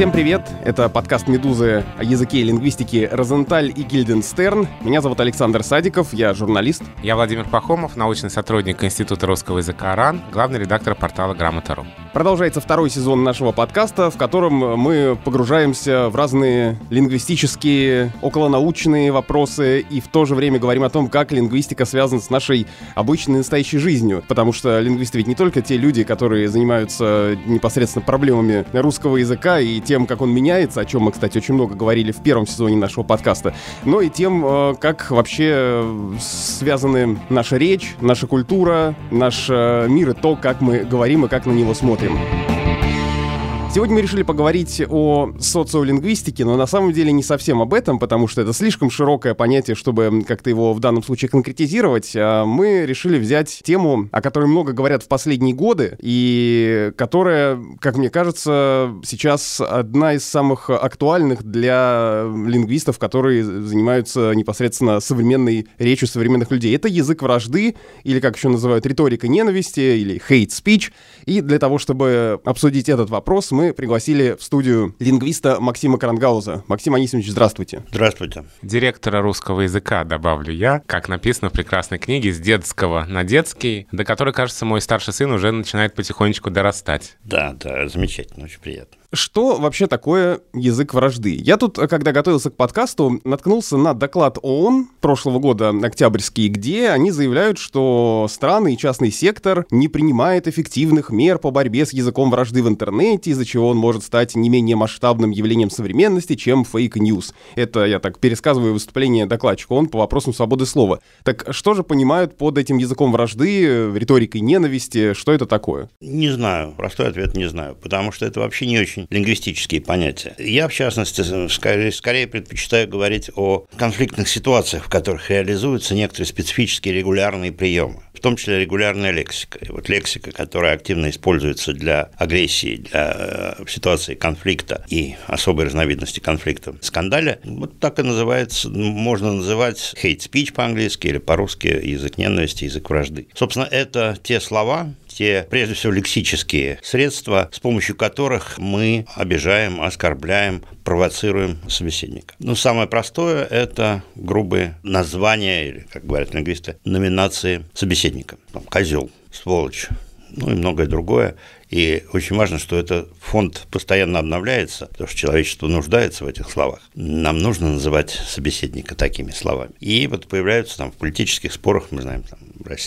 Всем привет! Это подкаст «Медузы» о языке и лингвистике Розенталь и Гильденстерн. Меня зовут Александр Садиков, я журналист. Я Владимир Пахомов, научный сотрудник Института русского языка РАН, главный редактор портала «Грамота.ру». Продолжается второй сезон нашего подкаста, в котором мы погружаемся в разные лингвистические, околонаучные вопросы и в то же время говорим о том, как лингвистика связана с нашей обычной настоящей жизнью. Потому что лингвисты ведь не только те люди, которые занимаются непосредственно проблемами русского языка и тем, как он меняется, о чем мы, кстати, очень много говорили в первом сезоне нашего подкаста, но и тем, э, как вообще связаны наша речь, наша культура, наш э, мир и то, как мы говорим и как на него смотрим. Сегодня мы решили поговорить о социолингвистике, но на самом деле не совсем об этом, потому что это слишком широкое понятие, чтобы как-то его в данном случае конкретизировать. А мы решили взять тему, о которой много говорят в последние годы, и которая, как мне кажется, сейчас одна из самых актуальных для лингвистов, которые занимаются непосредственно современной речью современных людей. Это язык вражды, или как еще называют, риторика ненависти, или hate speech. И для того, чтобы обсудить этот вопрос, мы пригласили в студию лингвиста Максима Кронгауза. Максим Анисимович, здравствуйте. Здравствуйте. Директора русского языка, добавлю я, как написано в прекрасной книге «С детского на детский», до которой, кажется, мой старший сын уже начинает потихонечку дорастать. Да, да, замечательно, очень приятно. Что вообще такое язык вражды? Я тут, когда готовился к подкасту, наткнулся на доклад ООН прошлого года, октябрьский, где они заявляют, что страны и частный сектор не принимают эффективных мер по борьбе с языком вражды в интернете, из-за чего он может стать не менее масштабным явлением современности, чем фейк-ньюс. Это я так пересказываю выступление докладчика ООН по вопросам свободы слова. Так что же понимают под этим языком вражды, риторикой ненависти? Что это такое? Не знаю. Простой ответ не знаю. Потому что это вообще не очень очень лингвистические понятия. Я, в частности, скорее, скорее предпочитаю говорить о конфликтных ситуациях, в которых реализуются некоторые специфические регулярные приемы в том числе регулярная лексика. И вот лексика, которая активно используется для агрессии, для э, ситуации конфликта и особой разновидности конфликта, скандаля, вот так и называется, можно называть hate speech по-английски или по-русски язык ненависти, язык вражды. Собственно, это те слова, те, прежде всего, лексические средства, с помощью которых мы обижаем, оскорбляем, провоцируем собеседника. Ну, самое простое – это грубые названия, или, как говорят лингвисты, номинации собеседника. Там, козел, сволочь, ну и многое другое. И очень важно, что этот фонд постоянно обновляется, потому что человечество нуждается в этих словах. Нам нужно называть собеседника такими словами. И вот появляются там в политических спорах, мы знаем, там,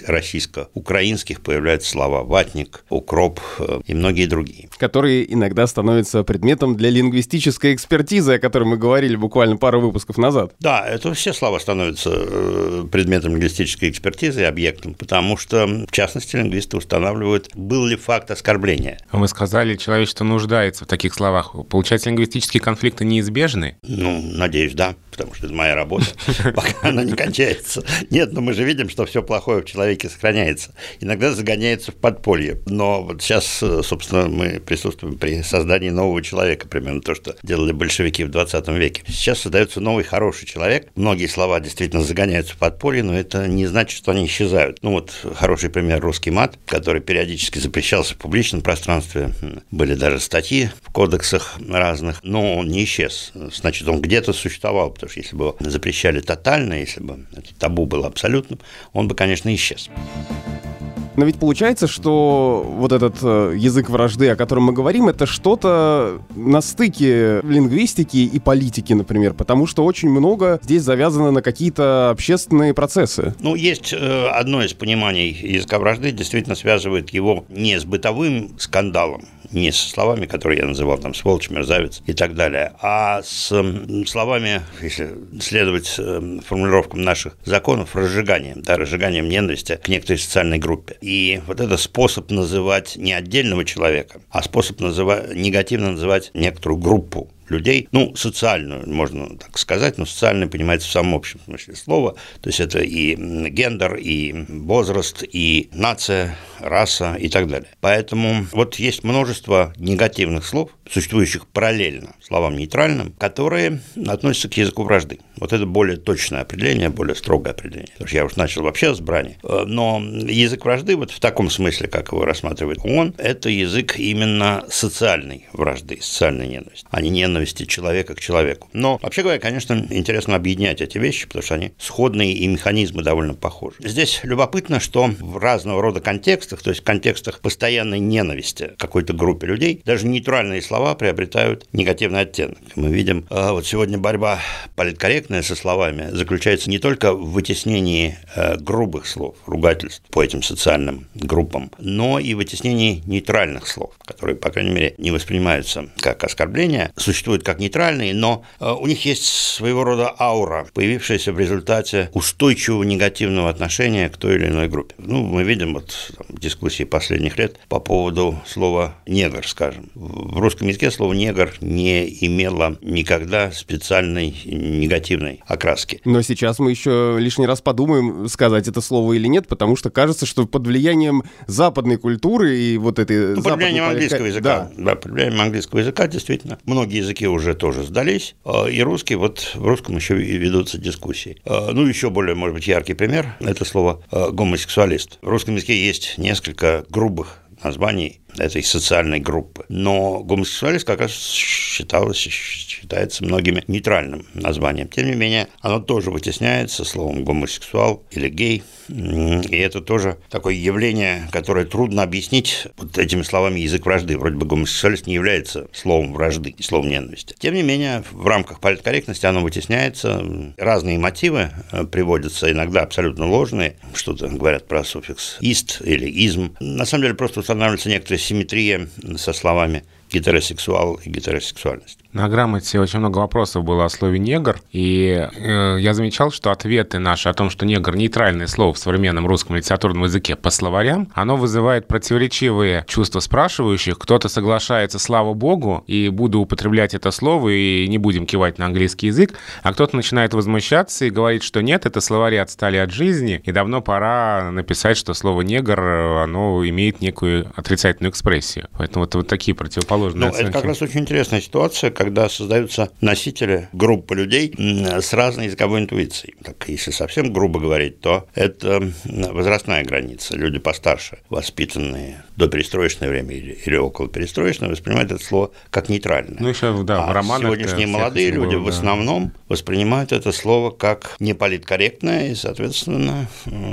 российско-украинских появляются слова «ватник», «укроп» э, и многие другие. Которые иногда становятся предметом для лингвистической экспертизы, о которой мы говорили буквально пару выпусков назад. Да, это все слова становятся э, предметом лингвистической экспертизы и объектом, потому что, в частности, лингвисты устанавливают, был ли факт оскорбления. А мы сказали, человечество нуждается в таких словах. Получается, лингвистические конфликты неизбежны? Ну, надеюсь, да потому что это моя работа, пока она не кончается. Нет, но мы же видим, что все плохое в человеке сохраняется. Иногда загоняется в подполье. Но вот сейчас, собственно, мы присутствуем при создании нового человека, примерно то, что делали большевики в 20 веке. Сейчас создается новый хороший человек. Многие слова действительно загоняются в подполье, но это не значит, что они исчезают. Ну вот хороший пример русский мат, который периодически запрещался в публичном пространстве. Были даже статьи в кодексах разных, но он не исчез. Значит, он где-то существовал, потому что если бы его запрещали тотально, если бы это табу было абсолютным, он бы, конечно, исчез. Но ведь получается, что вот этот э, язык вражды, о котором мы говорим, это что-то на стыке лингвистики и политики, например, потому что очень много здесь завязано на какие-то общественные процессы. Ну, есть э, одно из пониманий языка вражды, действительно связывает его не с бытовым скандалом, не со словами, которые я называл, там, сволочь, мерзавец и так далее, а с словами, если следовать э, формулировкам наших законов, разжиганием, да, разжиганием ненависти к некоторой социальной группе. И вот это способ называть не отдельного человека, а способ называть, негативно называть некоторую группу людей, ну, социальную, можно так сказать, но социальную понимается в самом общем смысле слова, то есть это и гендер, и возраст, и нация, раса и так далее. Поэтому вот есть множество негативных слов, существующих параллельно словам нейтральным, которые относятся к языку вражды. Вот это более точное определение, более строгое определение. Потому что я уже начал вообще с брани. Э, но язык вражды, вот в таком смысле, как его рассматривает он, это язык именно социальной вражды, социальной ненависти, а не ненависти человека к человеку. Но, вообще говоря, конечно, интересно объединять эти вещи, потому что они сходные и механизмы довольно похожи. Здесь любопытно, что в разного рода контекстах, то есть в контекстах постоянной ненависти какой-то группе людей, даже нейтральные слова приобретают негативный оттенок. Мы видим, э, вот сегодня борьба политкорректная со словами заключается не только в вытеснении э, грубых слов, ругательств по этим социальным группам, но и в вытеснении нейтральных слов, которые, по крайней мере, не воспринимаются как оскорбления, существуют как нейтральные, но э, у них есть своего рода аура, появившаяся в результате устойчивого негативного отношения к той или иной группе. Ну, мы видим вот там, дискуссии последних лет по поводу слова «негр», скажем. В русском языке слово «негр» не имело никогда специальной негативной окраски. Но сейчас мы еще лишний раз подумаем, сказать это слово или нет, потому что кажется, что под влиянием западной культуры и вот этой... Ну, под влиянием английского языка. Да. да, под влиянием английского языка, действительно. Многие языки уже тоже сдались, а, и русский, вот в русском еще и ведутся дискуссии. А, ну, еще более, может быть, яркий пример – это слово а, «гомосексуалист». В русском языке есть несколько грубых названий этой социальной группы. Но гомосексуализм как раз считалось, считается многими нейтральным названием. Тем не менее, оно тоже вытесняется словом гомосексуал или гей. И это тоже такое явление, которое трудно объяснить вот этими словами язык вражды. Вроде бы гомосексуалист не является словом вражды словом ненависти. Тем не менее, в рамках политкорректности оно вытесняется. Разные мотивы э, приводятся, иногда абсолютно ложные. Что-то говорят про суффикс «ист» или «изм». На самом деле просто устанавливаются некоторые симметрия со словами гетеросексуал и гетеросексуальность. На грамоте очень много вопросов было о слове «негр», и э, я замечал, что ответы наши о том, что «негр» — нейтральное слово в современном русском литературном языке по словарям, оно вызывает противоречивые чувства спрашивающих. Кто-то соглашается, слава богу, и буду употреблять это слово, и не будем кивать на английский язык, а кто-то начинает возмущаться и говорит, что нет, это словари отстали от жизни, и давно пора написать, что слово «негр», оно имеет некую отрицательную экспрессию. Поэтому вот, вот такие противоположные ну. Это как раз очень интересная ситуация, когда создаются носители, группы людей с разной языковой интуицией. Так, если совсем грубо говорить, то это возрастная граница. Люди постарше, воспитанные до перестроечное время или, или около перестроечного, воспринимают это слово как нейтральное. Ну, еще, да, а романах сегодняшние молодые люди было, в основном воспринимают это слово как неполиткорректное и, соответственно,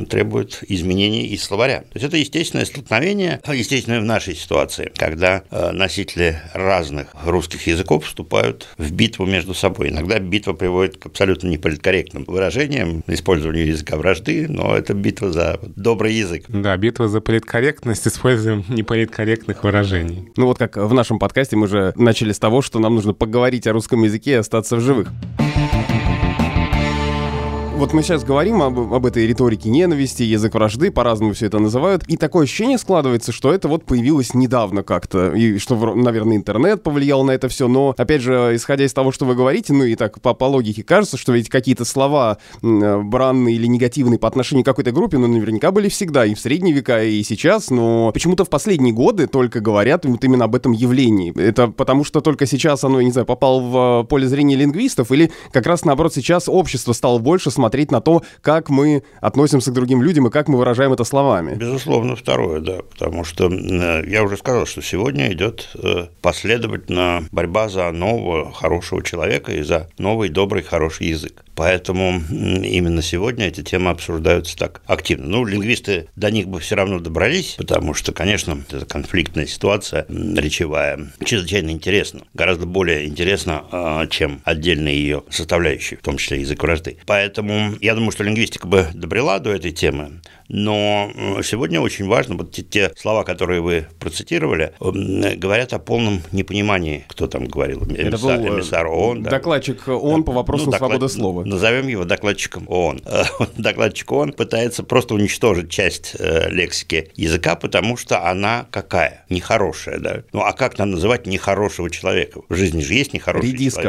требуют изменений из словаря. То есть это естественное столкновение, естественное в нашей ситуации, когда э, носители разных русских языков вступают в битву между собой. Иногда битва приводит к абсолютно неполиткорректным выражениям, использованию языка вражды, но это битва за добрый язык. Да, битва за политкорректность, используем неполиткорректных выражений. Ну вот как в нашем подкасте мы же начали с того, что нам нужно поговорить о русском языке и остаться в живых вот мы сейчас говорим об, об этой риторике ненависти, язык вражды, по-разному все это называют, и такое ощущение складывается, что это вот появилось недавно как-то, и что, наверное, интернет повлиял на это все, но, опять же, исходя из того, что вы говорите, ну и так по, по логике кажется, что ведь какие-то слова бранные или негативные по отношению к какой-то группе, ну, наверняка были всегда, и в средние века, и сейчас, но почему-то в последние годы только говорят вот именно об этом явлении. Это потому что только сейчас оно, не знаю, попало в поле зрения лингвистов, или как раз наоборот сейчас общество стало больше смотреть смотреть на то, как мы относимся к другим людям и как мы выражаем это словами. Безусловно, второе, да, потому что э, я уже сказал, что сегодня идет э, последовательно борьба за нового хорошего человека и за новый добрый хороший язык. Поэтому именно сегодня эти темы обсуждаются так активно. Ну, лингвисты до них бы все равно добрались, потому что, конечно, это конфликтная ситуация речевая, чрезвычайно интересна. Гораздо более интересна, а, чем отдельные ее составляющие, в том числе язык вражды. Поэтому я думаю, что лингвистика бы добрела до этой темы, но сегодня очень важно, вот те, те слова, которые вы процитировали, говорят о полном непонимании, кто там говорил, эмиссар, Это был эмиссар ООН. Докладчик да. ООН по вопросу ну, доклад... свободы слова. Назовем его докладчиком ООН. Докладчик ООН пытается просто уничтожить часть э, лексики языка, потому что она какая? Нехорошая, да? Ну, а как нам называть нехорошего человека? В жизни же есть нехороший Редиска.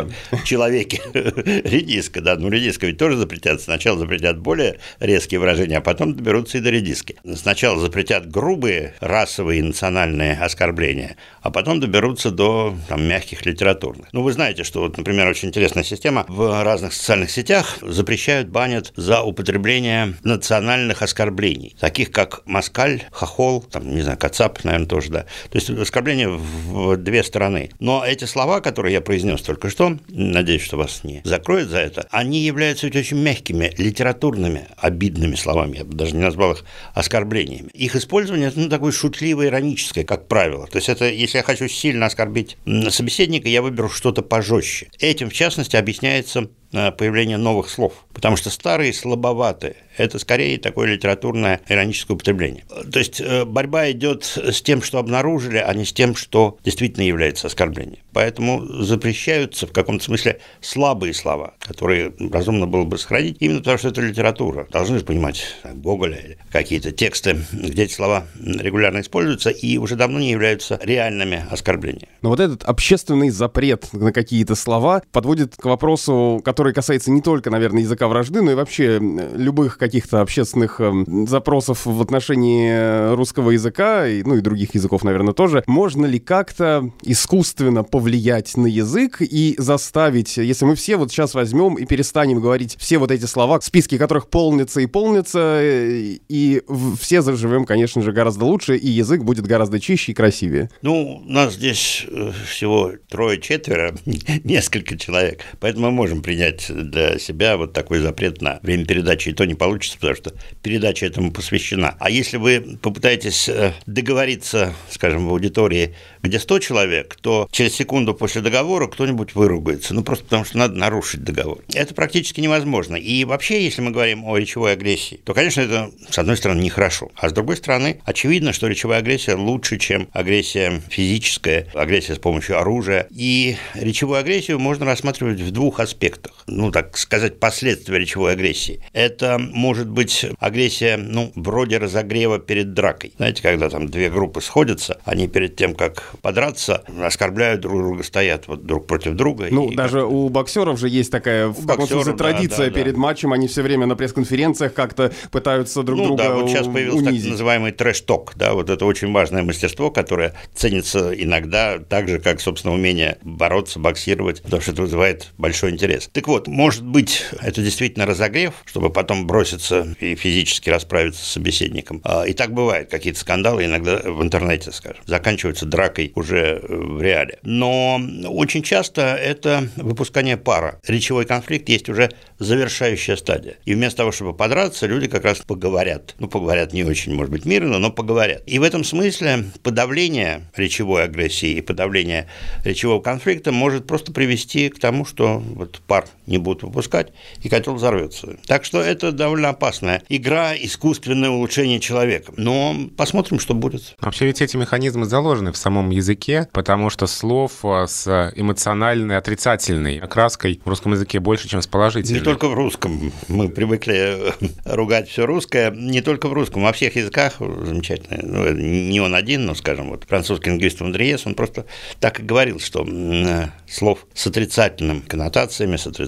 человек. Человеки. Редиска, да. Ну, редиска ведь тоже запретят делать? Сначала запретят более резкие выражения, а потом доберутся и до редиски. Сначала запретят грубые расовые и национальные оскорбления, а потом доберутся до там, мягких литературных. Ну, вы знаете, что, вот, например, очень интересная система. В разных социальных сетях запрещают, банят за употребление национальных оскорблений, таких как москаль, хохол, там, не знаю, кацап, наверное, тоже, да. То есть оскорбления в две стороны. Но эти слова, которые я произнес только что, надеюсь, что вас не закроют за это, они являются ведь очень мягкими, литературными, обидными словами, я бы даже не назвал их оскорблениями. Их использование, ну, такое шутливое, ироническое, как правило. То есть это, если я хочу сильно оскорбить собеседника, я выберу что-то пожестче. Этим, в частности, объясняется появление новых слов, потому что старые слабоватые это скорее такое литературное ироническое употребление. То есть э, борьба идет с тем, что обнаружили, а не с тем, что действительно является оскорблением. Поэтому запрещаются в каком-то смысле слабые слова, которые разумно было бы сохранить, именно потому что это литература. Должны же понимать Гоголя или какие-то тексты, где эти слова регулярно используются и уже давно не являются реальными оскорблениями. Но вот этот общественный запрет на какие-то слова подводит к вопросу, который касается не только, наверное, языка вражды, но и вообще любых каких-то общественных эм, запросов в отношении русского языка, и, ну и других языков, наверное, тоже, можно ли как-то искусственно повлиять на язык и заставить, если мы все вот сейчас возьмем и перестанем говорить все вот эти слова, списки которых полнятся и полнятся, э, и все заживем, конечно же, гораздо лучше, и язык будет гораздо чище и красивее. Ну, нас здесь э, всего трое-четверо, несколько человек, поэтому мы можем принять для себя вот такой запрет на время передачи, и то не получится получится, потому что передача этому посвящена. А если вы попытаетесь э, договориться, скажем, в аудитории, где 100 человек, то через секунду после договора кто-нибудь выругается. Ну, просто потому что надо нарушить договор. Это практически невозможно. И вообще, если мы говорим о речевой агрессии, то, конечно, это, с одной стороны, нехорошо. А с другой стороны, очевидно, что речевая агрессия лучше, чем агрессия физическая, агрессия с помощью оружия. И речевую агрессию можно рассматривать в двух аспектах. Ну, так сказать, последствия речевой агрессии. Это может быть агрессия, ну, вроде разогрева перед дракой. Знаете, когда там две группы сходятся, они перед тем, как подраться, оскорбляют друг друга, стоят вот друг против друга. Ну, даже как... у боксеров же есть такая, в каком смысле, традиция да, да, перед да. матчем, они все время на пресс-конференциях как-то пытаются друг ну, друга да, вот сейчас появился унизить. так называемый трэш-ток, да, вот это очень важное мастерство, которое ценится иногда так же, как, собственно, умение бороться, боксировать, потому что это вызывает большой интерес. Так вот, может быть, это действительно разогрев, чтобы потом бросить броситься и физически расправиться с собеседником. А, и так бывает, какие-то скандалы иногда в интернете, скажем, заканчиваются дракой уже э, в реале. Но очень часто это выпускание пара. Речевой конфликт есть уже завершающая стадия. И вместо того, чтобы подраться, люди как раз поговорят. Ну, поговорят не очень, может быть, мирно, но поговорят. И в этом смысле подавление речевой агрессии и подавление речевого конфликта может просто привести к тому, что вот пар не будут выпускать, и котел взорвется. Так что это довольно опасная игра, искусственное улучшение человека. Но посмотрим, что будет. Вообще ведь эти механизмы заложены в самом языке, потому что слов а, с эмоциональной, отрицательной окраской в русском языке больше, чем с положительной. Не только в русском. Мы привыкли э, ругать все русское. Не только в русском, во всех языках замечательно. Ну, не он один, но, скажем, вот французский лингвист Андреес, он просто так и говорил, что э, слов с отрицательными коннотациями, с отрицательными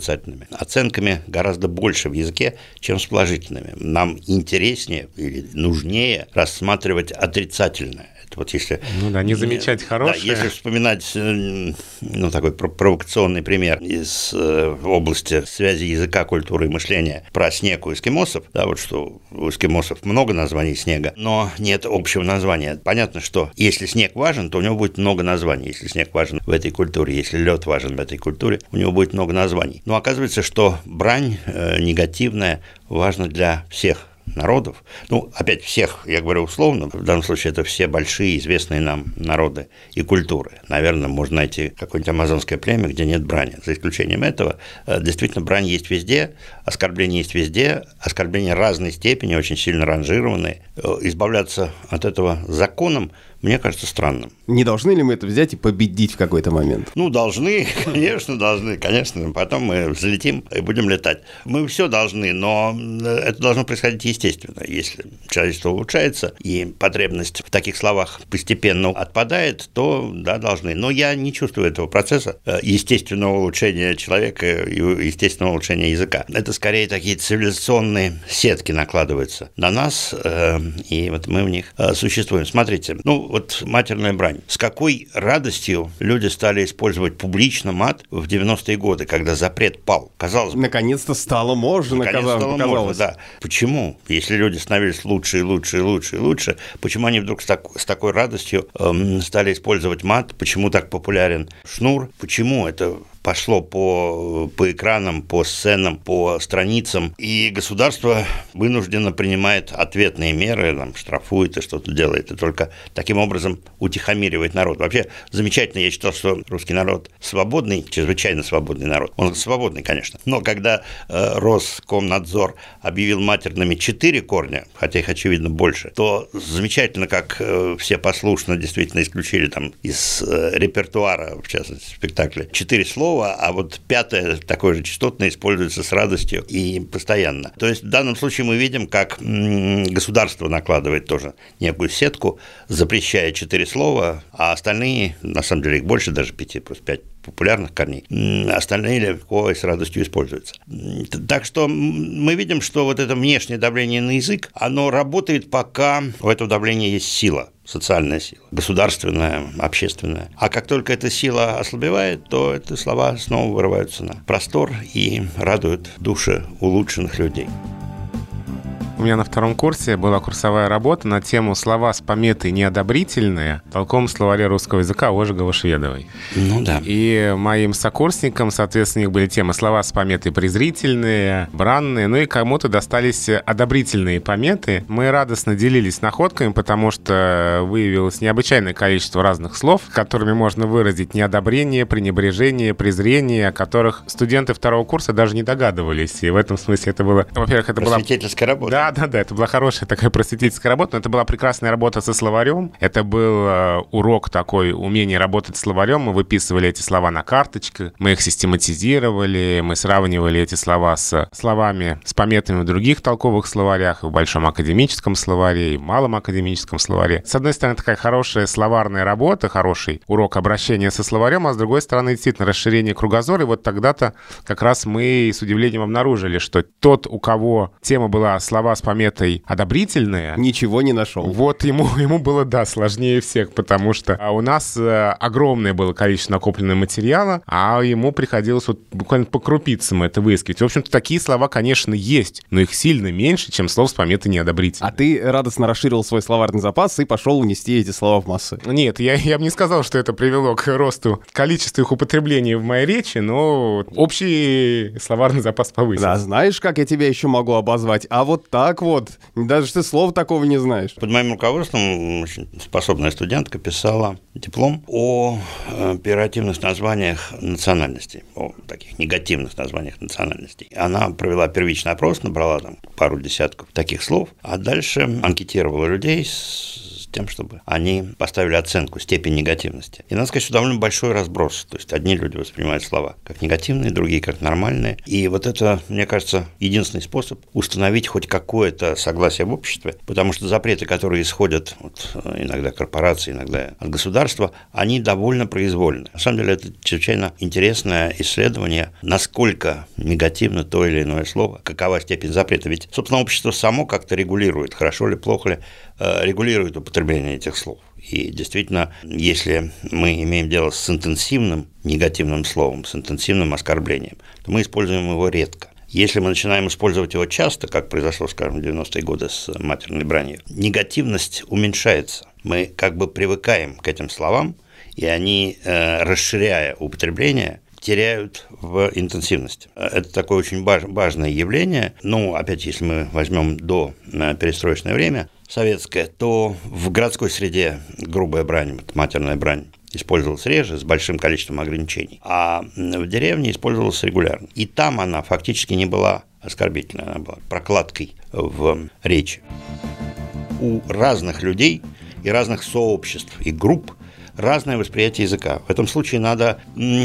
оценками гораздо больше в языке, чем с положительными. Нам интереснее или нужнее рассматривать отрицательное. Вот если, ну да, не замечать хорошее. Да, если вспоминать э, ну, такой провокационный пример из э, области связи языка, культуры и мышления про снег у эскимосов, да, вот что у эскимосов много названий снега, но нет общего названия. Понятно, что если снег важен, то у него будет много названий. Если снег важен в этой культуре, если лед важен в этой культуре, у него будет много названий. Но оказывается, что брань э, негативная важно для всех народов. Ну, опять всех, я говорю условно, в данном случае это все большие известные нам народы и культуры. Наверное, можно найти какое-нибудь амазонское племя, где нет брани. За исключением этого, э, действительно, брань есть везде, оскорбления есть везде, оскорбления разной степени, очень сильно ранжированные. Э, избавляться от этого законом мне кажется странным. Не должны ли мы это взять и победить в какой-то момент? Ну, должны, конечно, должны, конечно. Потом мы взлетим и будем летать. Мы все должны, но это должно происходить естественно. Если человечество улучшается и потребность в таких словах постепенно отпадает, то да, должны. Но я не чувствую этого процесса э, естественного улучшения человека и естественного улучшения языка. Это скорее такие цивилизационные сетки накладываются на нас, э, и вот мы в них э, существуем. Смотрите, ну вот матерная брань. С какой радостью люди стали использовать публично мат в 90-е годы, когда запрет пал. Казалось бы. Наконец-то стало можно, Наконец-то стало можно, да. Почему? Если люди становились лучше и лучше и лучше и лучше, почему они вдруг с, так, с такой радостью эм, стали использовать мат? Почему так популярен шнур? Почему это пошло по, по экранам, по сценам, по страницам, и государство вынуждено принимает ответные меры, там, штрафует и что-то делает, и только таким образом утихомиривает народ. Вообще замечательно, я считал, что русский народ свободный, чрезвычайно свободный народ. Он свободный, конечно, но когда э, Роскомнадзор объявил матерными четыре корня, хотя их, очевидно, больше, то замечательно, как э, все послушно действительно исключили там из э, репертуара, в частности, спектакля, четыре слова, слова, а вот пятое, такое же частотное, используется с радостью и постоянно. То есть в данном случае мы видим, как государство накладывает тоже некую сетку, запрещая четыре слова, а остальные, на самом деле их больше, даже пяти, просто пять популярных корней, остальные легко и с радостью используются. Так что мы видим, что вот это внешнее давление на язык, оно работает, пока у этого давления есть сила социальная сила, государственная, общественная. А как только эта сила ослабевает, то эти слова снова вырываются на простор и радуют души улучшенных людей. У меня на втором курсе была курсовая работа на тему слова с пометой «неодобрительные» в толковом словаре русского языка Ожегова Шведовой. Ну да. И моим сокурсникам, соответственно, у них были темы слова с пометой «презрительные», «бранные», ну и кому-то достались одобрительные пометы. Мы радостно делились находками, потому что выявилось необычайное количество разных слов, которыми можно выразить неодобрение, пренебрежение, презрение, о которых студенты второго курса даже не догадывались. И в этом смысле это было... Во-первых, это была... работа. Да, да, да, это была хорошая такая просветительская работа, но это была прекрасная работа со словарем. Это был э, урок такой, умение работать с словарем. Мы выписывали эти слова на карточках, мы их систематизировали, мы сравнивали эти слова с словами, с пометами в других толковых словарях, в большом академическом словаре и в малом академическом словаре. С одной стороны, такая хорошая словарная работа, хороший урок обращения со словарем, а с другой стороны, действительно, расширение кругозора. И вот тогда-то как раз мы с удивлением обнаружили, что тот, у кого тема была слова с пометой «одобрительные». Ничего не нашел. Вот ему, ему было, да, сложнее всех, потому что а у нас э, огромное было количество накопленного материала, а ему приходилось вот буквально по крупицам это выискивать. В общем-то, такие слова, конечно, есть, но их сильно меньше, чем слов с пометой «неодобрительные». А ты радостно расширил свой словарный запас и пошел унести эти слова в массы? Нет, я, я бы не сказал, что это привело к росту количества их употребления в моей речи, но общий словарный запас повысился. Да, знаешь, как я тебя еще могу обозвать? А вот так так вот, даже ты слова такого не знаешь. Под моим руководством очень способная студентка писала диплом о э, оперативных названиях национальностей, о таких негативных названиях национальностей. Она провела первичный опрос, набрала там пару десятков таких слов, а дальше анкетировала людей с тем, чтобы они поставили оценку, степень негативности. И надо сказать, что довольно большой разброс. То есть одни люди воспринимают слова как негативные, другие как нормальные. И вот это, мне кажется, единственный способ установить хоть какое-то согласие в обществе, потому что запреты, которые исходят от э, иногда корпорации, иногда от государства, они довольно произвольны. На самом деле это чрезвычайно интересное исследование, насколько негативно то или иное слово, какова степень запрета. Ведь, собственно, общество само как-то регулирует, хорошо ли, плохо ли, э, регулирует употребление употребления этих слов. И действительно, если мы имеем дело с интенсивным негативным словом, с интенсивным оскорблением, то мы используем его редко. Если мы начинаем использовать его часто, как произошло, скажем, в 90-е годы с матерной бранью, негативность уменьшается. Мы как бы привыкаем к этим словам, и они, э, расширяя употребление, теряют в интенсивности. Это такое очень важное явление. Ну, опять, если мы возьмем до э, перестроечное время, советская, то в городской среде грубая брань, матерная брань, использовалась реже, с большим количеством ограничений, а в деревне использовалась регулярно. И там она фактически не была оскорбительной, она была прокладкой в речи. У разных людей и разных сообществ и групп разное восприятие языка. В этом случае надо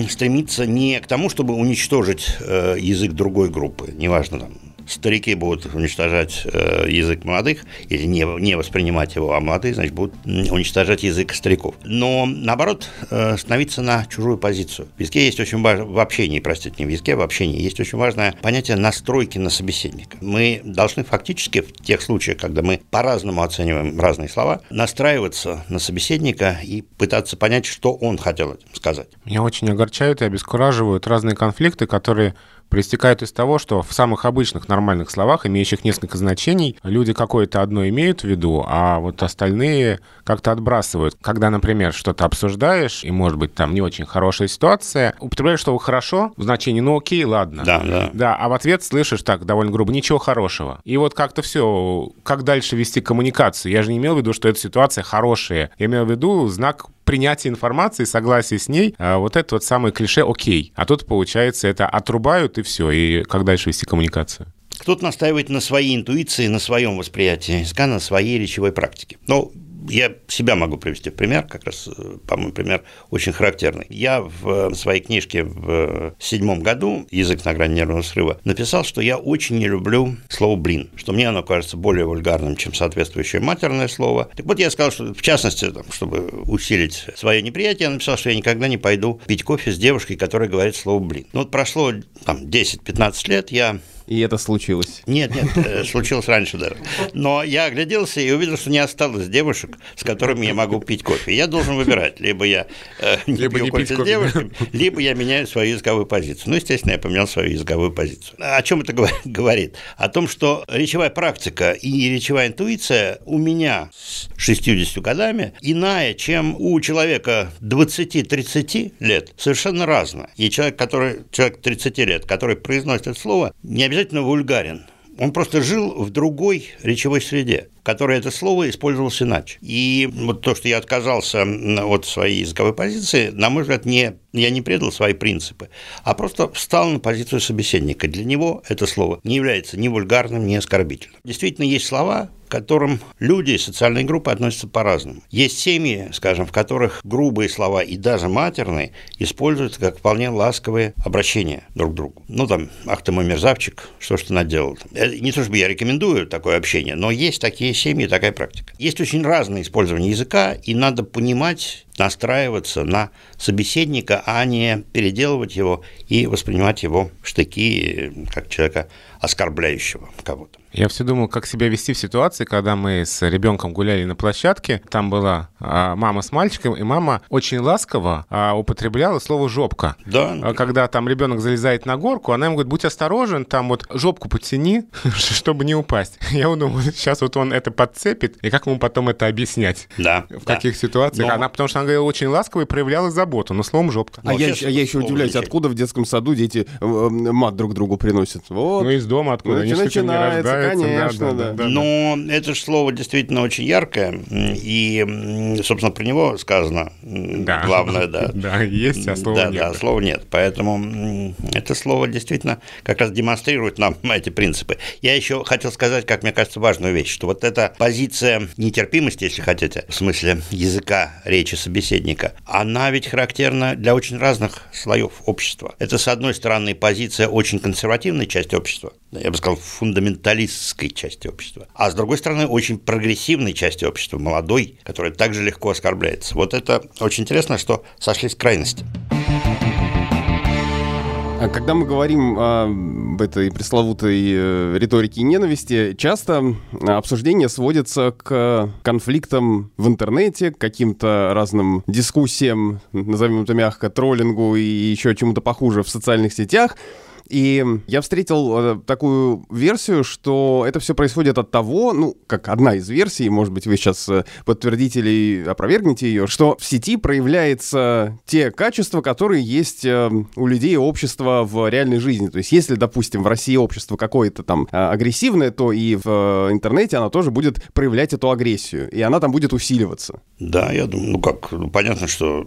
стремиться не к тому, чтобы уничтожить э, язык другой группы, неважно там старики будут уничтожать э, язык молодых или не, не воспринимать его, а молодые, значит, будут уничтожать язык стариков. Но, наоборот, э, становиться на чужую позицию. В языке есть очень важно, в общении, простите, не в языке, в общении есть очень важное понятие настройки на собеседника. Мы должны фактически в тех случаях, когда мы по-разному оцениваем разные слова, настраиваться на собеседника и пытаться понять, что он хотел этим сказать. Меня очень огорчают и обескураживают разные конфликты, которые проистекают из того, что в самых обычных нормальных словах, имеющих несколько значений, люди какое-то одно имеют в виду, а вот остальные как-то отбрасывают. Когда, например, что-то обсуждаешь, и, может быть, там не очень хорошая ситуация, употребляешь слово «хорошо» в значении «ну окей, ладно». Да, да. Да, а в ответ слышишь так довольно грубо «ничего хорошего». И вот как-то все, как дальше вести коммуникацию? Я же не имел в виду, что эта ситуация хорошая. Я имел в виду знак принятие информации, согласие с ней, а вот это вот самое клише «окей». А тут, получается, это отрубают и все. И как дальше вести коммуникацию? Кто-то настаивает на своей интуиции, на своем восприятии языка, на своей речевой практике. Но я себя могу привести в пример, как раз, э, по-моему, пример очень характерный. Я в своей книжке в седьмом году «Язык на грани нервного срыва» написал, что я очень не люблю слово «блин», что мне оно кажется более вульгарным, чем соответствующее матерное слово. Так вот, я сказал, что, в частности, там, чтобы усилить свое неприятие, я написал, что я никогда не пойду пить кофе с девушкой, которая говорит слово «блин». Ну, вот прошло там 10-15 лет, я и это случилось. Нет, нет, э, случилось раньше даже. Но я огляделся и увидел, что не осталось девушек, с которыми я могу пить кофе. Я должен выбирать. Либо я э, не либо пью не кофе с девушками, либо я меняю свою языковую позицию. Ну, естественно, я поменял свою языковую позицию. О чем это говорит? О том, что речевая практика и речевая интуиция у меня с 60 годами иная, чем у человека 20-30 лет, совершенно разная. И человек, который, человек 30 лет, который произносит это слово, не обязательно обязательно вульгарен. Он просто жил в другой речевой среде, которой это слово использовалось иначе. И вот то, что я отказался от своей языковой позиции, на мой взгляд, не, я не предал свои принципы, а просто встал на позицию собеседника. Для него это слово не является ни вульгарным, ни оскорбительным. Действительно, есть слова, к которым люди и социальные группы относятся по-разному. Есть семьи, скажем, в которых грубые слова и даже матерные используются как вполне ласковые обращения друг к другу. Ну, там, ах ты мой мерзавчик, что ж ты наделал? Э, не то чтобы я рекомендую такое общение, но есть такие семьи, такая практика. Есть очень разное использование языка, и надо понимать, настраиваться на собеседника, а не переделывать его и воспринимать его в штыки как человека оскорбляющего кого-то. Я все думал, как себя вести в ситуации, когда мы с ребенком гуляли на площадке. Там была а, мама с мальчиком, и мама очень ласково а, употребляла слово «жопка». Да. А, когда там ребенок залезает на горку, она ему говорит, будь осторожен, там вот жопку подтяни, чтобы не упасть. Я думаю, сейчас вот он это подцепит, и как ему потом это объяснять? Да. В да. каких ситуациях? Но... Она, потому что она говорила очень ласково и проявляла заботу, но словом «жопка». А, я, а я еще удивляюсь, откуда в детском саду дети э, мат друг другу приносят? Вот. Ну, из дома откуда. Ну, Они начинается, конечно, да. да, да. Но это же слово действительно очень яркое, и, собственно, про него сказано да. главное, да. Да, есть, а слова да, нет. Да, слова нет. Поэтому это слово действительно как раз демонстрирует нам эти принципы. Я еще хотел сказать, как мне кажется, важную вещь, что вот эта позиция нетерпимости, если хотите, в смысле языка речи собеседника, она ведь характерна для очень разных слоев общества. Это, с одной стороны, позиция очень консервативной части общества, я бы сказал, фундаменталистской части общества, а с другой стороны, очень прогрессивной части общества, молодой, которая также легко оскорбляется. Вот это очень интересно, что сошлись крайности. А когда мы говорим об этой пресловутой э, риторике ненависти, часто обсуждение сводится к конфликтам в интернете, к каким-то разным дискуссиям, назовем это мягко, троллингу и еще чему-то похуже в социальных сетях. И я встретил э, такую версию, что это все происходит от того, ну, как одна из версий, может быть, вы сейчас э, подтвердите или опровергнете ее, что в сети проявляются те качества, которые есть э, у людей общества в реальной жизни. То есть, если, допустим, в России общество какое-то там агрессивное, то и в интернете оно тоже будет проявлять эту агрессию, и она там будет усиливаться. Да, я думаю, ну как, ну, понятно, что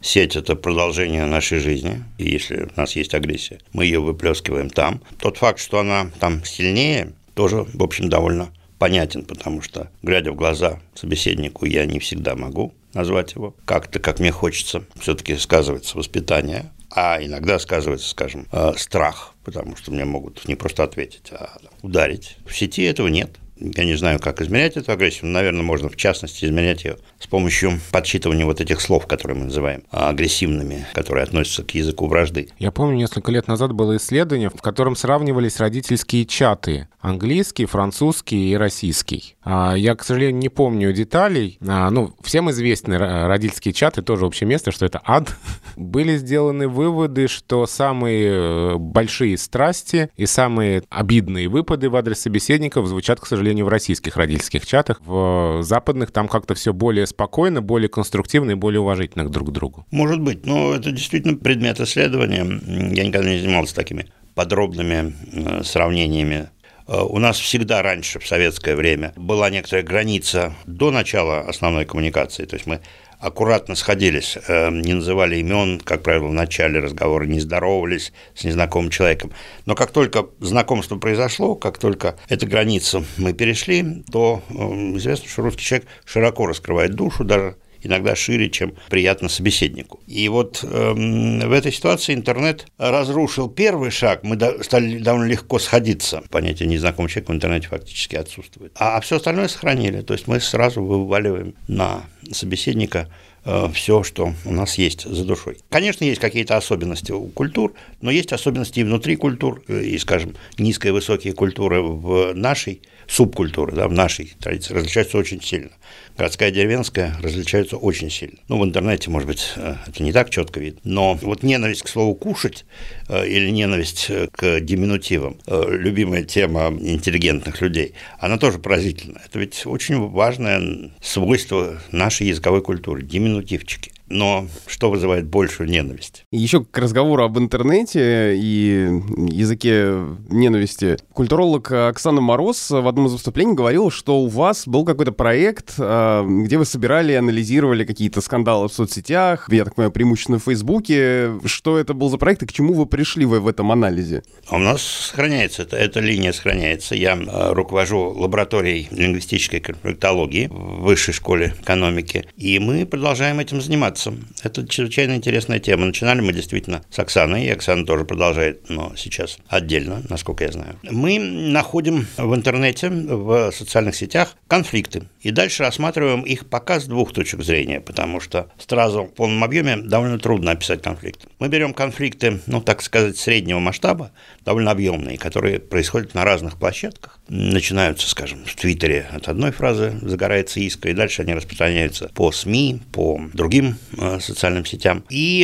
сеть – это продолжение нашей жизни, и если у нас есть агрессия, мы ее выплескиваем там. Тот факт, что она там сильнее, тоже, в общем, довольно понятен, потому что, глядя в глаза собеседнику, я не всегда могу назвать его как-то, как мне хочется. Все-таки сказывается воспитание, а иногда сказывается, скажем, э, страх, потому что мне могут не просто ответить, а ударить. В сети этого нет. Я не знаю, как измерять эту агрессию, но, наверное, можно в частности измерять ее с помощью подсчитывания вот этих слов, которые мы называем агрессивными, которые относятся к языку вражды. Я помню, несколько лет назад было исследование, в котором сравнивались родительские чаты. Английский, французский и российский. А, я, к сожалению, не помню деталей. А, ну, всем известны родительские чаты, тоже общее место, что это ад. Были сделаны выводы, что самые э, большие страсти и самые обидные выпады в адрес собеседников звучат, к сожалению, сожалению, в российских родительских чатах. В западных там как-то все более спокойно, более конструктивно и более уважительно друг к другу. Может быть, но это действительно предмет исследования. Я никогда не занимался такими подробными э, сравнениями у нас всегда раньше, в советское время, была некоторая граница до начала основной коммуникации. То есть мы аккуратно сходились, э, не называли имен, как правило, в начале разговора не здоровались с незнакомым человеком. Но как только знакомство произошло, как только эту границу мы перешли, то э, известно, что русский человек широко раскрывает душу, даже иногда шире, чем приятно собеседнику. И вот э, в этой ситуации интернет разрушил первый шаг, мы до, стали довольно легко сходиться. Понятие незнакомый человек в интернете фактически отсутствует. А, а все остальное сохранили, то есть мы сразу вываливаем на собеседника э, все, что у нас есть за душой. Конечно, есть какие-то особенности у культур, но есть особенности и внутри культур, э, и, скажем, низкие и высокие культуры в нашей субкультуре, да, в нашей традиции различаются очень сильно городская и деревенская различаются очень сильно. Ну, в интернете, может быть, э, это не так четко видно. Но вот ненависть к слову «кушать» э, или ненависть э, к диминутивам, любимая тема интеллигентных людей, она тоже поразительна. Это ведь очень важное свойство нашей языковой культуры – диминутивчики но что вызывает большую ненависть? Еще к разговору об интернете и языке ненависти. Культуролог Оксана Мороз в одном из выступлений говорил, что у вас был какой-то проект, а, где вы собирали и анализировали какие-то скандалы в соцсетях, я так понимаю, преимущественно в Фейсбуке. Что это был за проект и к чему вы пришли вы в этом анализе? А у нас сохраняется, это, эта линия сохраняется. Я а, руковожу лабораторией лингвистической конфликтологии в высшей школе экономики, и мы продолжаем этим заниматься заниматься. Это чрезвычайно интересная тема. Начинали мы действительно с Оксаной, и Оксана тоже продолжает, но сейчас отдельно, насколько я знаю. Мы находим в интернете, в социальных сетях конфликты, и дальше рассматриваем их пока с двух точек зрения, потому что сразу в полном объеме довольно трудно описать конфликты. Мы берем конфликты, ну, так сказать, среднего масштаба, довольно объемные, которые происходят на разных площадках. Начинаются, скажем, в Твиттере от одной фразы загорается искра, и дальше они распространяются по СМИ, по другим Э, социальным сетям. И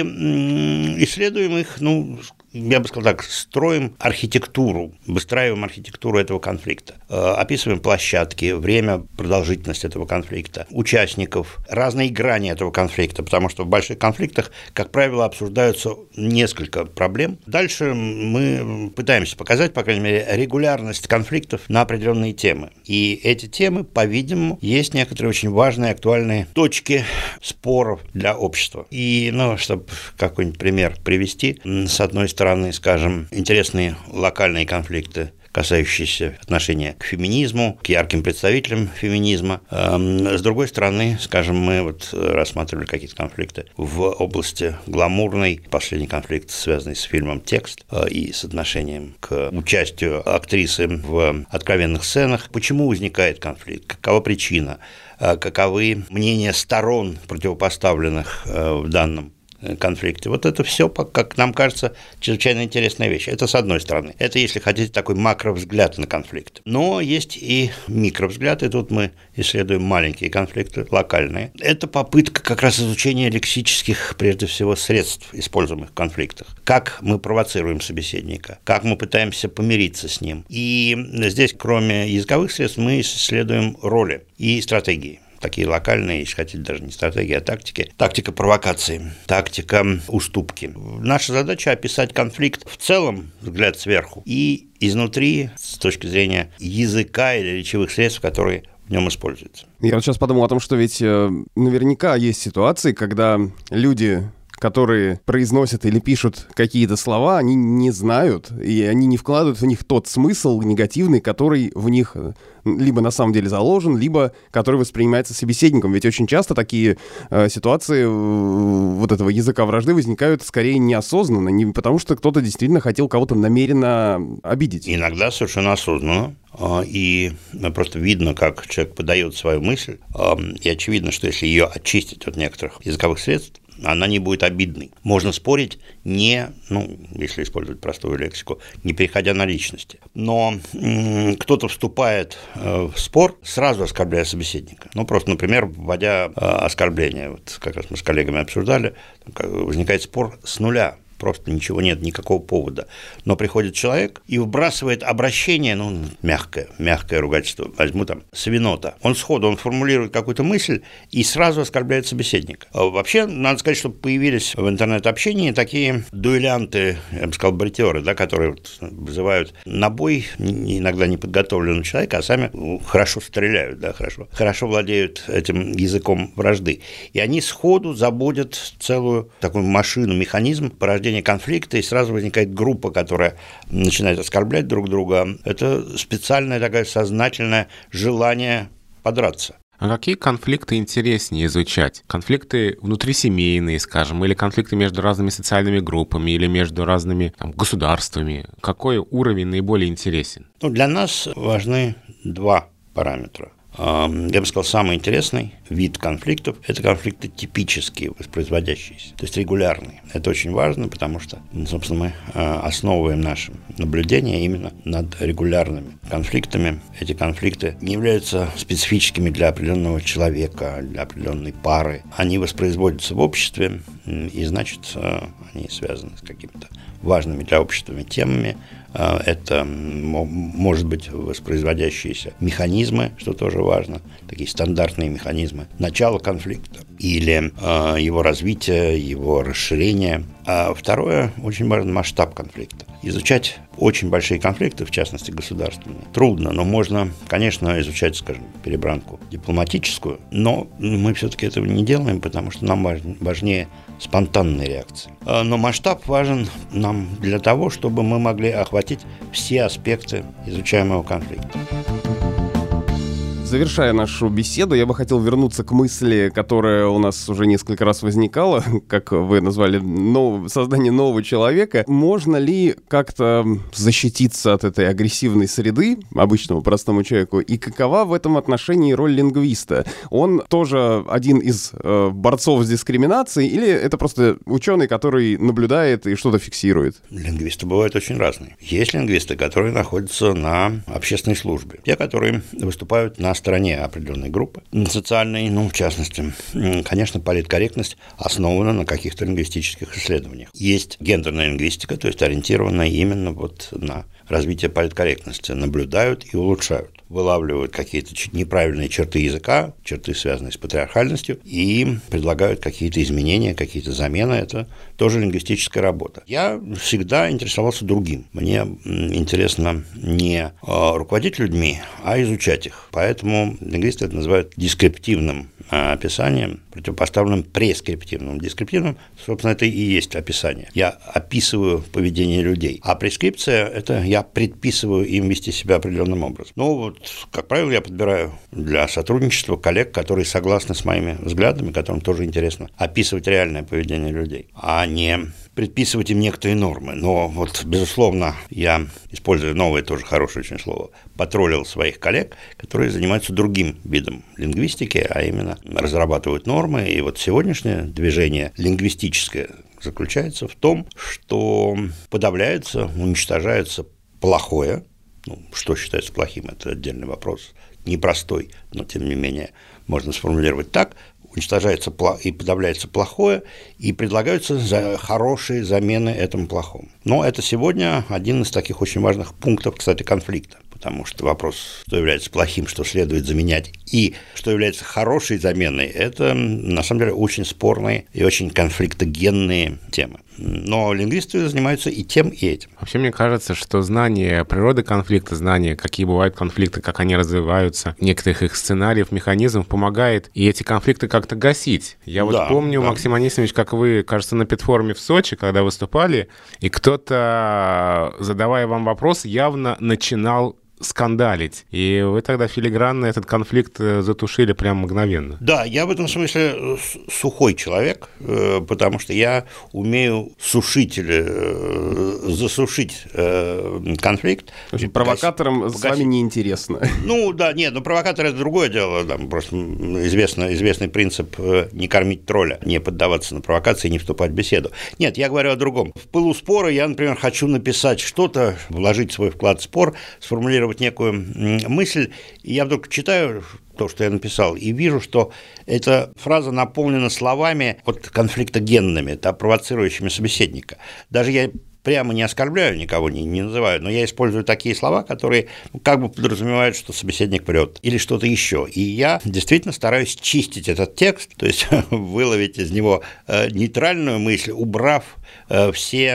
исследуем их, ну, я бы сказал так, строим архитектуру, выстраиваем архитектуру этого конфликта, э, описываем площадки, время, продолжительность этого конфликта, участников, разные грани этого конфликта, потому что в больших конфликтах, как правило, обсуждаются несколько проблем. Дальше мы пытаемся показать, по крайней мере, регулярность конфликтов на определенные темы. И эти темы, по-видимому, есть некоторые очень важные, актуальные точки споров для общества. И, ну, чтобы какой-нибудь пример привести, с одной стороны, стороны, скажем, интересные локальные конфликты касающиеся отношения к феминизму, к ярким представителям феминизма. Эм, с другой стороны, скажем, мы вот рассматривали какие-то конфликты в области гламурной. Последний конфликт, связанный с фильмом «Текст» э, и с отношением к участию актрисы в откровенных сценах. Почему возникает конфликт? Какова причина? Э, каковы мнения сторон, противопоставленных э, в данном конфликте. Вот это все, как нам кажется, чрезвычайно интересная вещь. Это с одной стороны. Это, если хотите, такой макровзгляд на конфликт. Но есть и микровзгляд, и тут мы исследуем маленькие конфликты, локальные. Это попытка как раз изучения лексических, прежде всего, средств, используемых в конфликтах. Как мы провоцируем собеседника, как мы пытаемся помириться с ним. И здесь, кроме языковых средств, мы исследуем роли и стратегии такие локальные, если хотите, даже не стратегии, а тактики. Тактика провокации, тактика уступки. Наша задача описать конфликт в целом, взгляд сверху, и изнутри, с точки зрения языка или речевых средств, которые в нем используются. Я вот сейчас подумал о том, что ведь э, наверняка есть ситуации, когда люди которые произносят или пишут какие-то слова, они не знают, и они не вкладывают в них тот смысл негативный, который в них э, либо на самом деле заложен, либо который воспринимается собеседником. Ведь очень часто такие э, ситуации э, вот этого языка вражды возникают скорее неосознанно, не потому что кто-то действительно хотел кого-то намеренно обидеть. Иногда совершенно осознанно. А, и просто видно, как человек подает свою мысль, и очевидно, что если ее очистить от некоторых языковых средств, она не будет обидной. Можно спорить не, ну, если использовать простую лексику, не переходя на личности. Но кто-то вступает э, в спор, сразу оскорбляя собеседника. Ну, просто, например, вводя э, оскорбление. Вот как раз мы с коллегами обсуждали, возникает спор с нуля просто ничего нет, никакого повода. Но приходит человек и вбрасывает обращение, ну, мягкое, мягкое ругательство, возьму там, свинота. Он сходу, он формулирует какую-то мысль и сразу оскорбляет собеседника. А вообще, надо сказать, что появились в интернет-общении такие дуэлянты, я бы сказал, бритеры, да, которые вот вызывают на бой иногда неподготовленного человека, а сами ну, хорошо стреляют, да, хорошо, хорошо владеют этим языком вражды. И они сходу забудут целую такую машину, механизм порождения возникновения конфликта, и сразу возникает группа, которая начинает оскорблять друг друга. Это специальное такое сознательное желание подраться. А какие конфликты интереснее изучать? Конфликты внутрисемейные, скажем, или конфликты между разными социальными группами, или между разными там, государствами? Какой уровень наиболее интересен? Ну, для нас важны два параметра я бы сказал, самый интересный вид конфликтов – это конфликты типические, воспроизводящиеся, то есть регулярные. Это очень важно, потому что, собственно, мы а, основываем наше наблюдение именно над регулярными конфликтами. Эти конфликты не являются специфическими для определенного человека, для определенной пары. Они воспроизводятся в обществе, и, значит, а, они связаны с какими-то важными для общества темами, это может быть воспроизводящиеся механизмы, что тоже важно, такие стандартные механизмы начала конфликта или а, его развития, его расширения. А второе, очень важен масштаб конфликта. Изучать очень большие конфликты, в частности государственные, трудно, но можно, конечно, изучать, скажем, перебранку дипломатическую, но мы все-таки этого не делаем, потому что нам важнее спонтанной реакции. А, но масштаб важен нам для того, чтобы мы могли охватить все аспекты изучаемого конфликта. Завершая нашу беседу, я бы хотел вернуться к мысли, которая у нас уже несколько раз возникала, как вы назвали, нов... создание нового человека. Можно ли как-то защититься от этой агрессивной среды обычному простому человеку? И какова в этом отношении роль лингвиста? Он тоже один из э, борцов с дискриминацией или это просто ученый, который наблюдает и что-то фиксирует? Лингвисты бывают очень разные. Есть лингвисты, которые находятся на общественной службе. Те, которые выступают на стороне определенной группы социальной, ну, в частности, конечно, политкорректность основана на каких-то лингвистических исследованиях. Есть гендерная лингвистика, то есть ориентированная именно вот на развитие политкорректности, наблюдают и улучшают вылавливают какие-то неправильные черты языка, черты, связанные с патриархальностью, и предлагают какие-то изменения, какие-то замены. Это тоже лингвистическая работа. Я всегда интересовался другим. Мне интересно не а, руководить людьми, а изучать их. Поэтому лингвисты это называют дескриптивным а, описанием, противопоставленным прескриптивным. Дескриптивным, собственно, это и есть описание. Я описываю поведение людей. А прескрипция – это я предписываю им вести себя определенным образом. Ну, вот как правило, я подбираю для сотрудничества коллег, которые согласны с моими взглядами, которым тоже интересно описывать реальное поведение людей, а не предписывать им некоторые нормы. Но вот, безусловно, я, используя новое тоже хорошее очень слово, потроллил своих коллег, которые занимаются другим видом лингвистики, а именно разрабатывают нормы. И вот сегодняшнее движение лингвистическое заключается в том, что подавляется, уничтожается плохое, ну, что считается плохим, это отдельный вопрос, непростой, но тем не менее можно сформулировать так, уничтожается и подавляется плохое, и предлагаются за хорошие замены этому плохому. Но это сегодня один из таких очень важных пунктов, кстати, конфликта потому что вопрос, что является плохим, что следует заменять, и что является хорошей заменой, это на самом деле очень спорные и очень конфликтогенные темы. Но лингвисты занимаются и тем, и этим. Вообще, мне кажется, что знание природы конфликта, знание, какие бывают конфликты, как они развиваются, некоторых их сценариев, механизмов, помогает и эти конфликты как-то гасить. Я вот да, помню, да. Максим Анисимович, как вы, кажется, на Петформе в Сочи, когда выступали, и кто-то, задавая вам вопрос, явно начинал скандалить. И вы тогда филигранно этот конфликт э, затушили прям мгновенно. Да, я в этом смысле э, сухой человек, э, потому что я умею сушить или засушить конфликт. В общем, провокаторам погасить. с вами неинтересно. Ну да, нет, но провокатор это другое дело. Там просто известно, известный принцип не кормить тролля, не поддаваться на провокации, не вступать в беседу. Нет, я говорю о другом. В пылу спора я, например, хочу написать что-то, вложить свой вклад в спор, сформулировать сформулировать некую мысль, и я вдруг читаю то, что я написал, и вижу, что эта фраза наполнена словами вот конфликтогенными, да, провоцирующими собеседника. Даже я прямо не оскорбляю никого, не, не называю, но я использую такие слова, которые ну, как бы подразумевают, что собеседник врет или что-то еще. И я действительно стараюсь чистить этот текст, то есть выловить из него э, нейтральную мысль, убрав все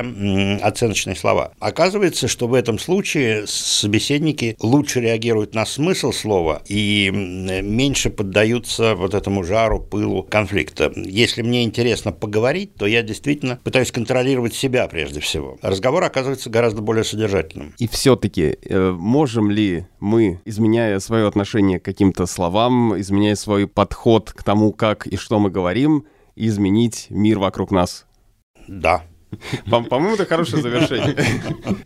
оценочные слова. Оказывается, что в этом случае собеседники лучше реагируют на смысл слова и меньше поддаются вот этому жару, пылу конфликта. Если мне интересно поговорить, то я действительно пытаюсь контролировать себя прежде всего разговор оказывается гораздо более содержательным. И все-таки э, можем ли мы, изменяя свое отношение к каким-то словам, изменяя свой подход к тому, как и что мы говорим, изменить мир вокруг нас? Да. По-моему, это хорошее завершение.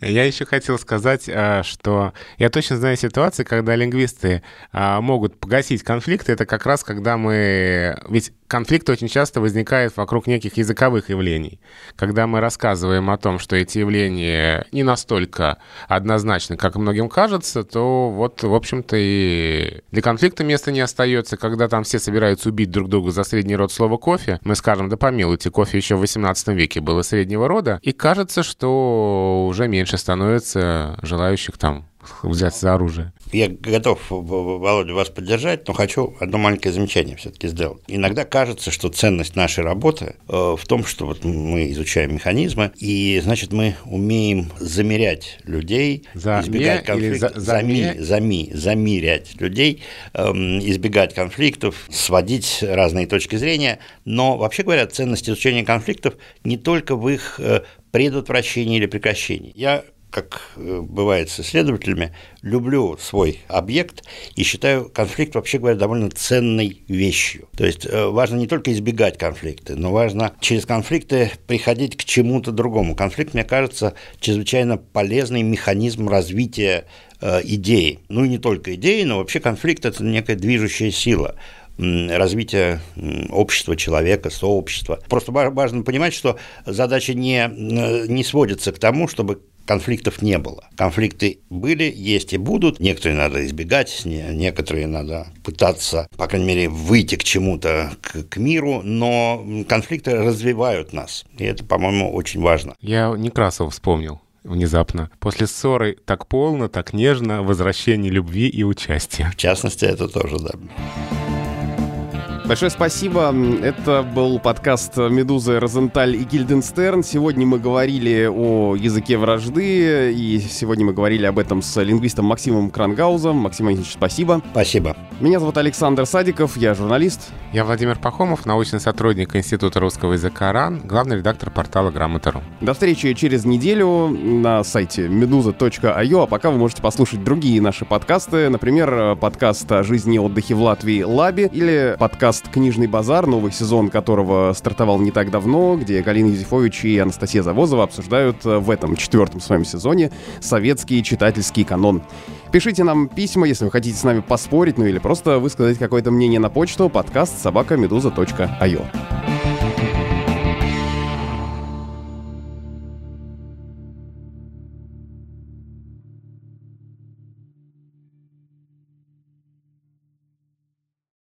Я еще хотел сказать, а, что я точно знаю ситуации, когда лингвисты а, могут погасить конфликты. Это как раз когда мы... Ведь конфликт очень часто возникает вокруг неких языковых явлений. Когда мы рассказываем о том, что эти явления не настолько однозначны, как многим кажется, то вот, в общем-то, и для конфликта места не остается. Когда там все собираются убить друг друга за средний род слова «кофе», мы скажем, да помилуйте, кофе еще в 18 веке было среднего рода, и кажется, что уже меньше становится желающих там взяться за оружие. Я готов, Володя, вас поддержать, но хочу одно маленькое замечание все-таки сделать. Иногда кажется, что ценность нашей работы э, в том, что вот мы изучаем механизмы, и, значит, мы умеем замерять людей, за избегать конфликтов, за, зами, зами, замерять людей, эм, избегать конфликтов, сводить разные точки зрения. Но, вообще говоря, ценность изучения конфликтов не только в их э, предотвращении или прекращении. Я как э, бывает с исследователями, люблю свой объект и считаю конфликт, вообще говоря, довольно ценной вещью. То есть э, важно не только избегать конфликты, но важно через конфликты приходить к чему-то другому. Конфликт, мне кажется, чрезвычайно полезный механизм развития э, идеи. Ну и не только идеи, но вообще конфликт – это некая движущая сила развития общества, человека, сообщества. Просто важно понимать, что задача не, не сводится к тому, чтобы конфликтов не было. Конфликты были, есть и будут. Некоторые надо избегать, некоторые надо пытаться, по крайней мере, выйти к чему-то, к, к миру, но конфликты развивают нас. И это, по-моему, очень важно. Я Некрасова вспомнил внезапно. После ссоры так полно, так нежно, возвращение любви и участия. В частности, это тоже, да. Большое спасибо. Это был подкаст «Медуза», «Розенталь» и «Гильденстерн». Сегодня мы говорили о языке вражды, и сегодня мы говорили об этом с лингвистом Максимом Крангаузом. Максим Ильич, спасибо. Спасибо. Меня зовут Александр Садиков, я журналист. Я Владимир Пахомов, научный сотрудник Института русского языка РАН, главный редактор портала «Грамота.ру». До встречи через неделю на сайте meduza.io, а пока вы можете послушать другие наши подкасты, например, подкаст о жизни и отдыхе в Латвии «Лаби» или подкаст подкаст «Книжный базар», новый сезон которого стартовал не так давно, где Галина Юзефович и Анастасия Завозова обсуждают э, в этом четвертом своем сезоне советский читательский канон. Пишите нам письма, если вы хотите с нами поспорить, ну или просто высказать какое-то мнение на почту подкаст собакамедуза.io.